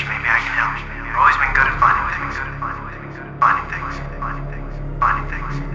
Fish, maybe I can help. I've always been good at finding things. Finding things. Finding things. Finding things. Finding things.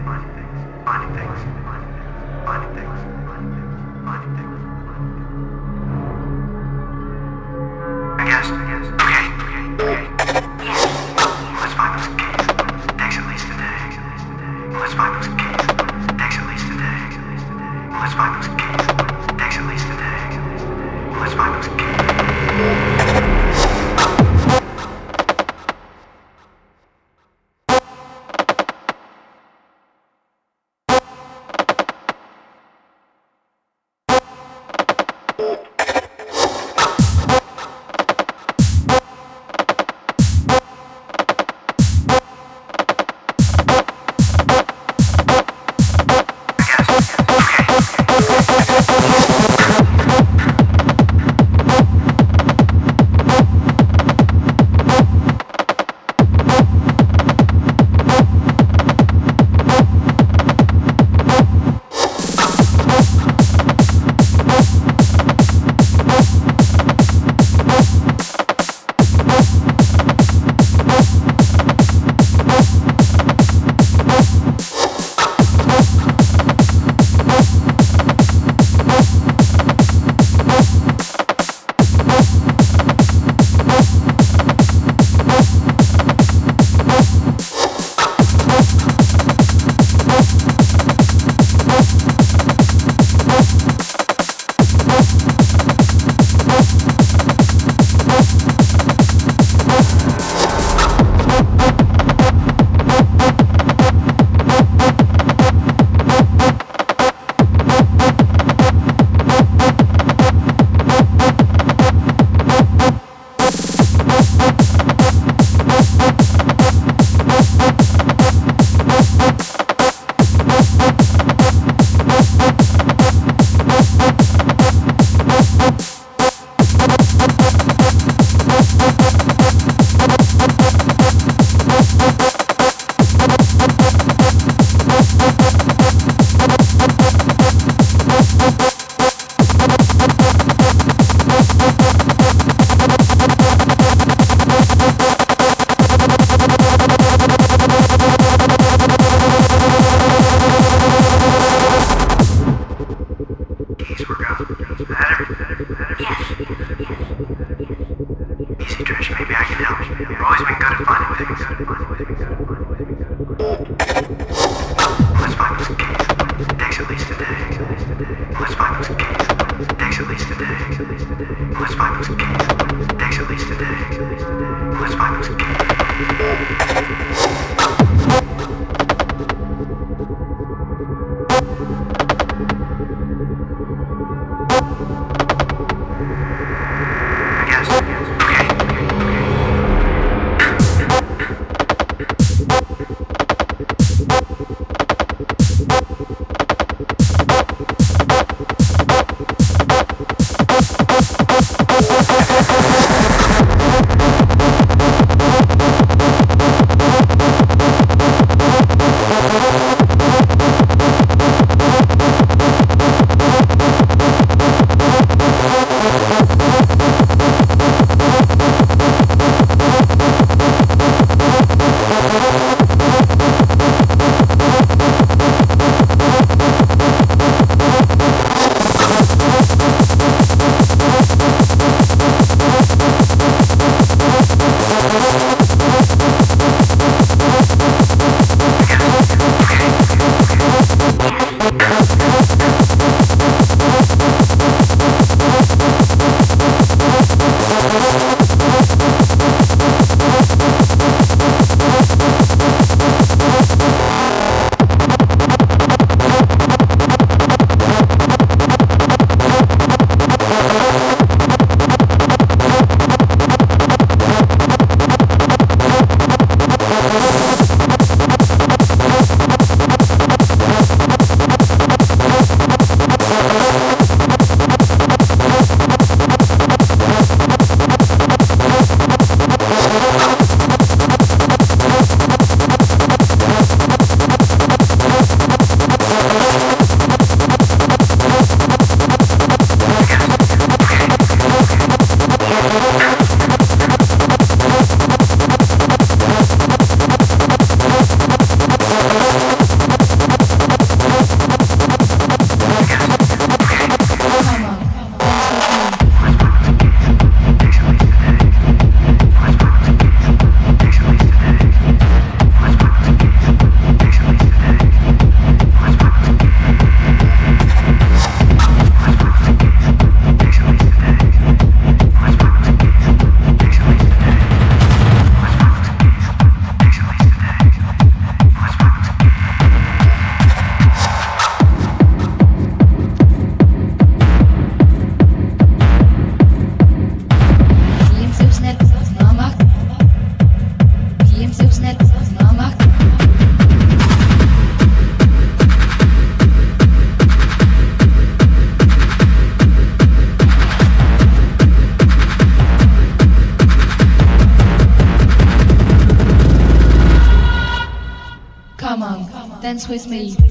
foi isso.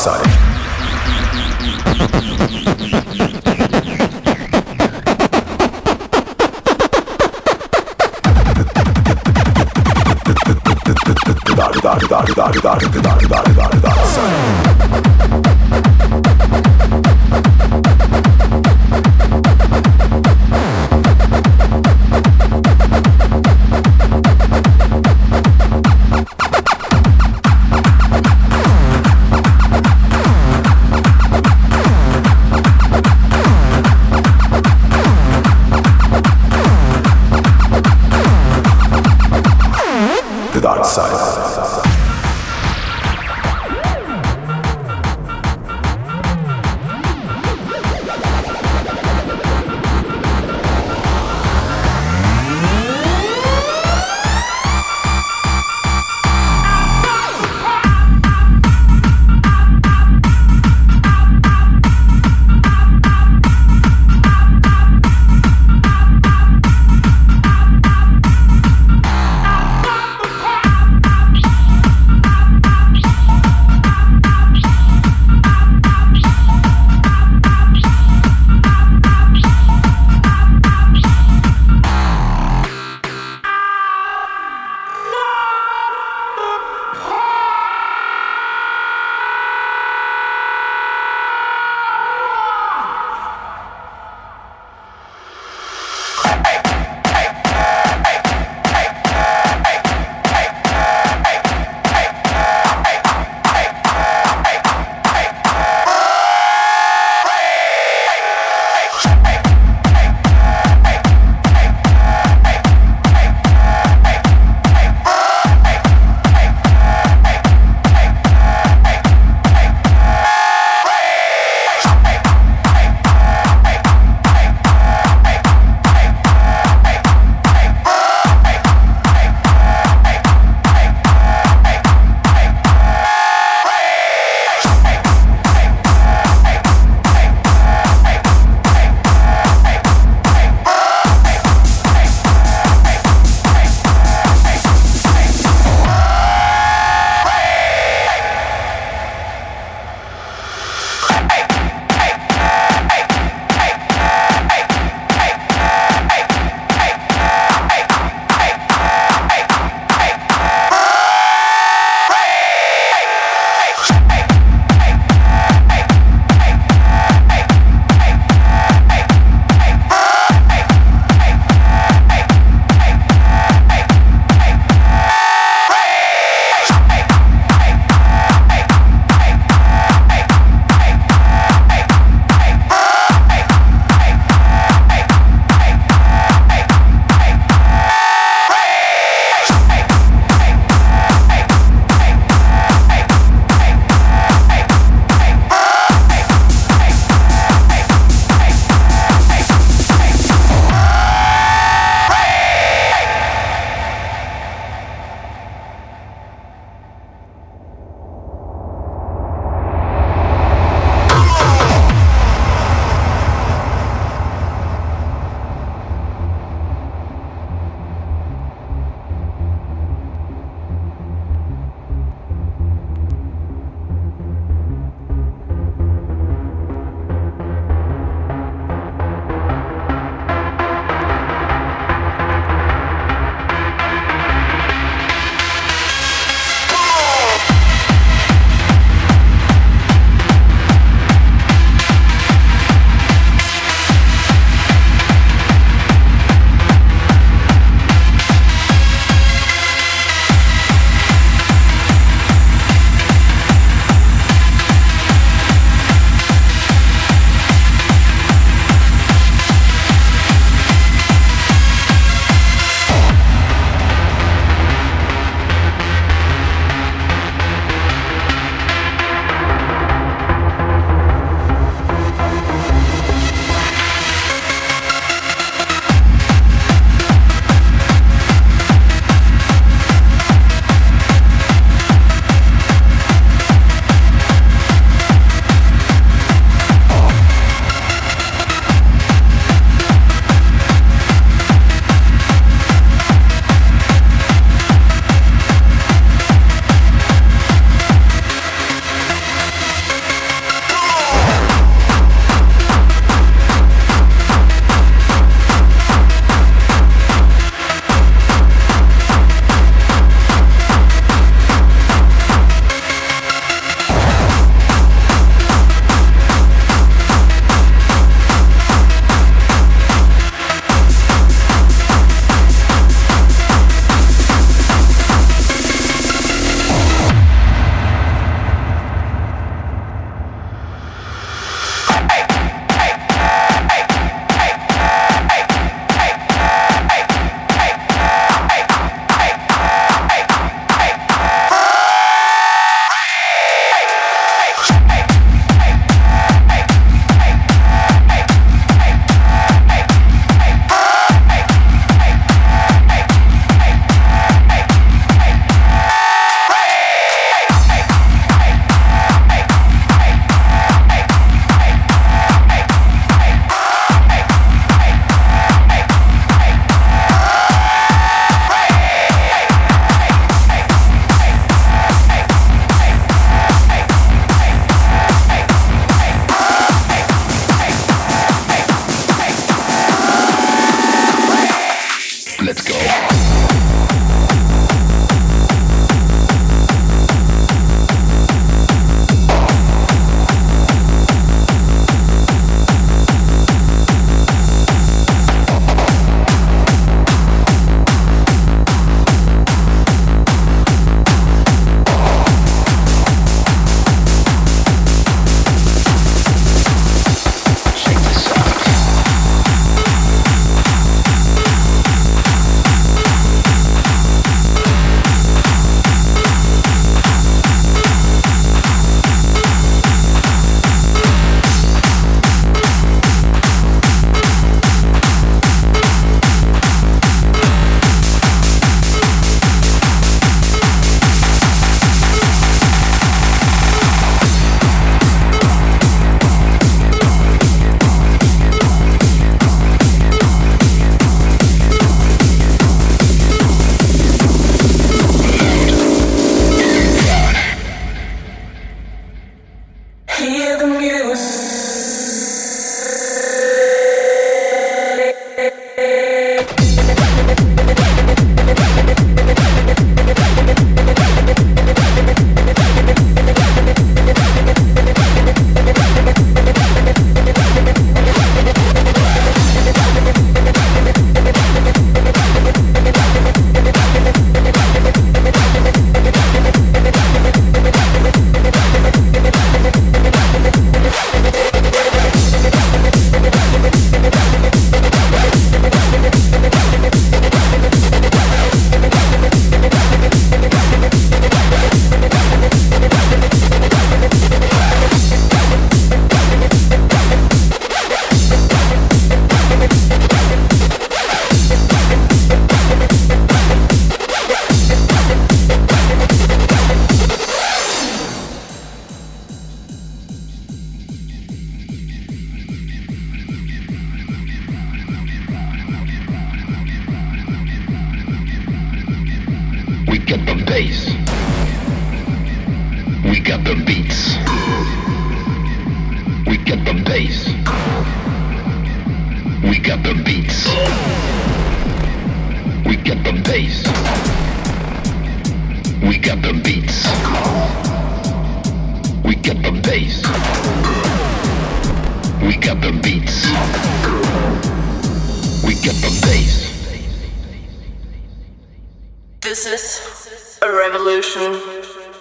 Salih. Dar dar dar dar dar dar dar dar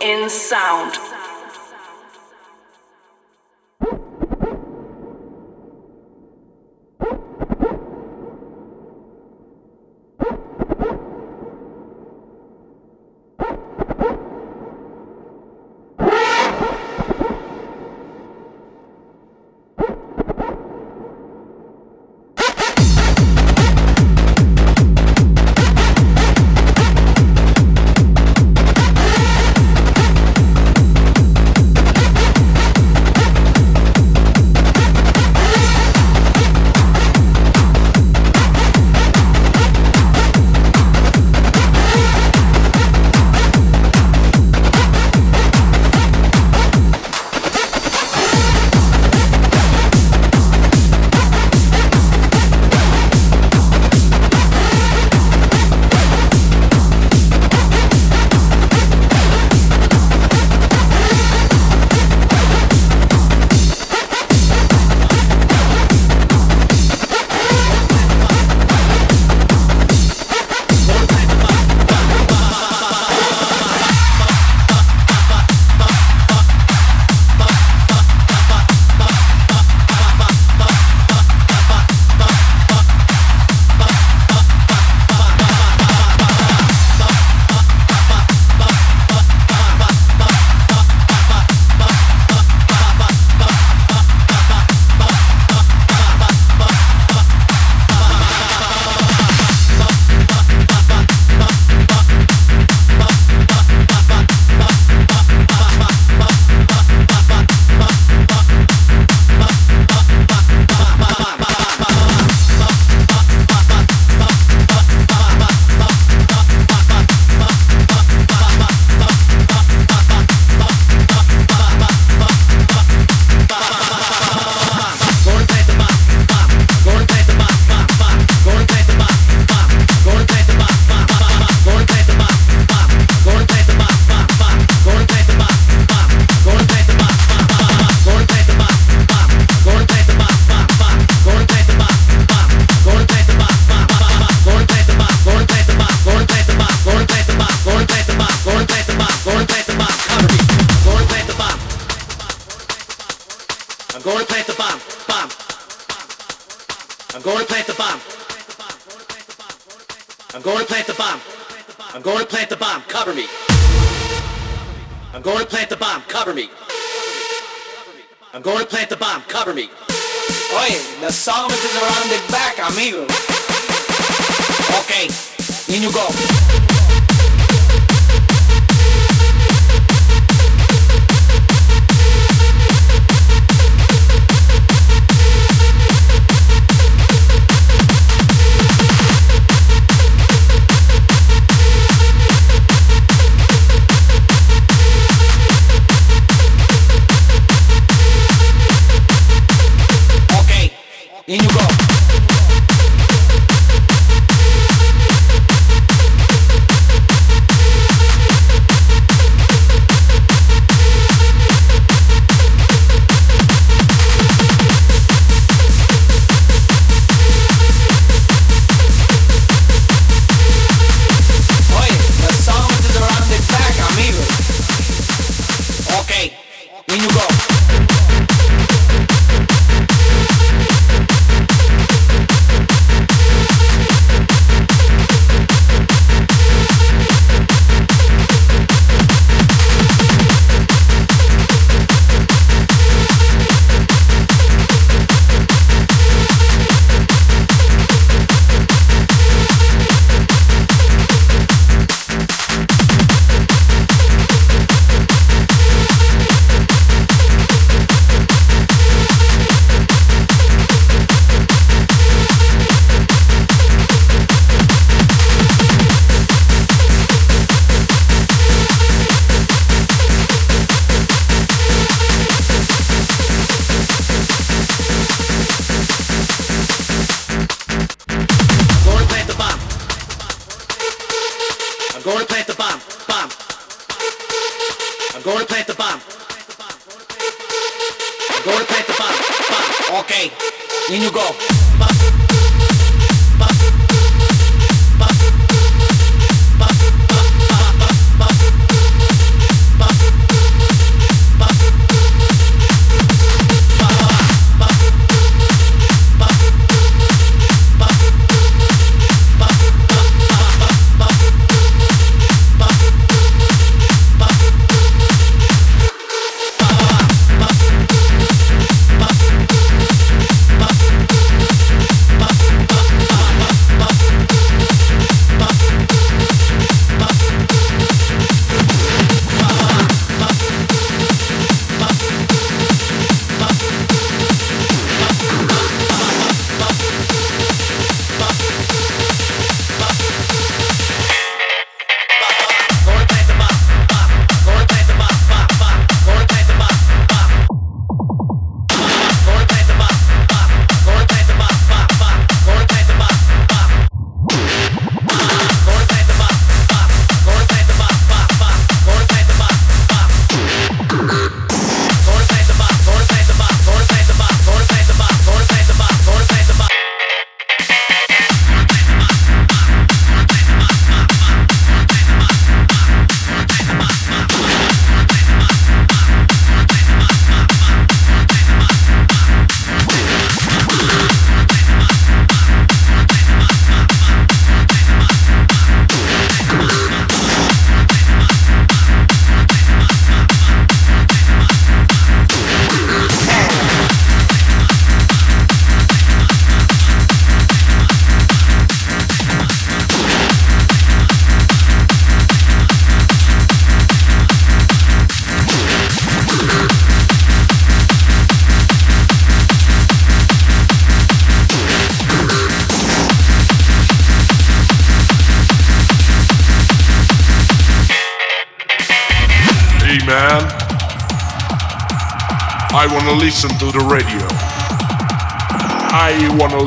in sound.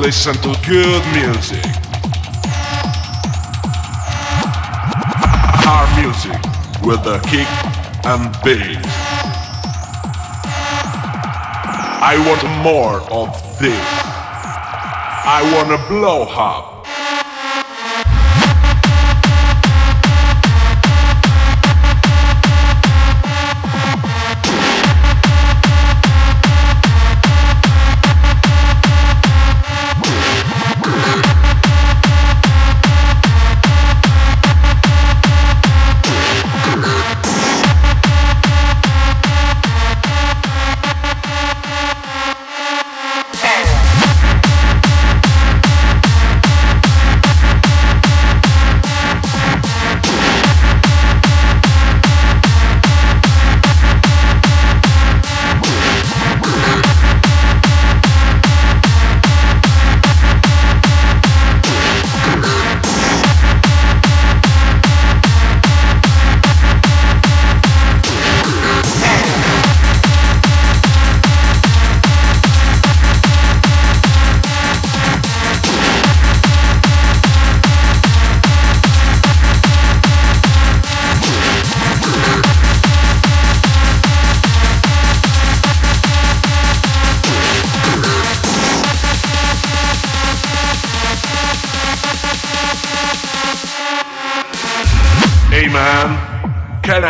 listen to good music. Hard music with a kick and bass. I want more of this. I wanna blow up.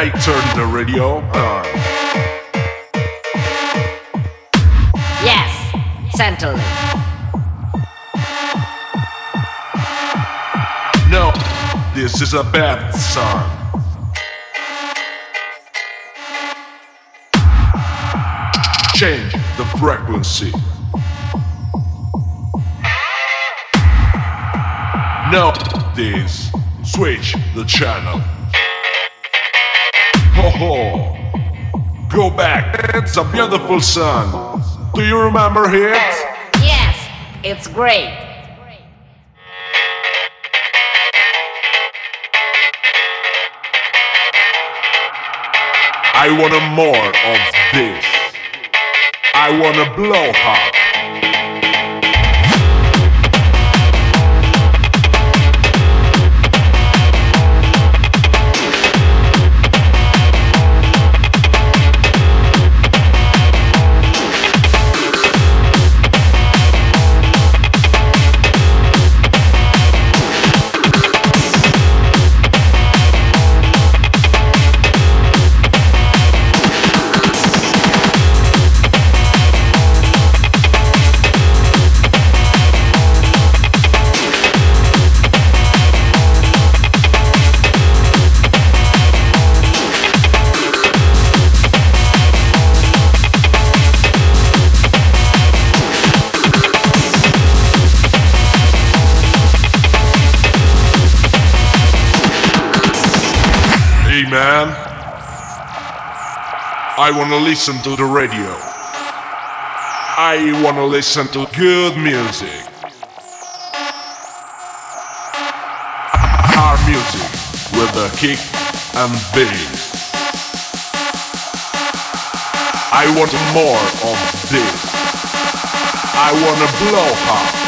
I turn the radio on? Yes, certainly. No, this is a bad song. Change the frequency. No, this. Switch the channel. Ho ho. Go back. It's a beautiful song. Do you remember it? Yes, it's great. I want more of this. I want to blow up. I wanna listen to the radio. I wanna listen to good music. Hard music with a kick and bass. I want more of this. I wanna blow up.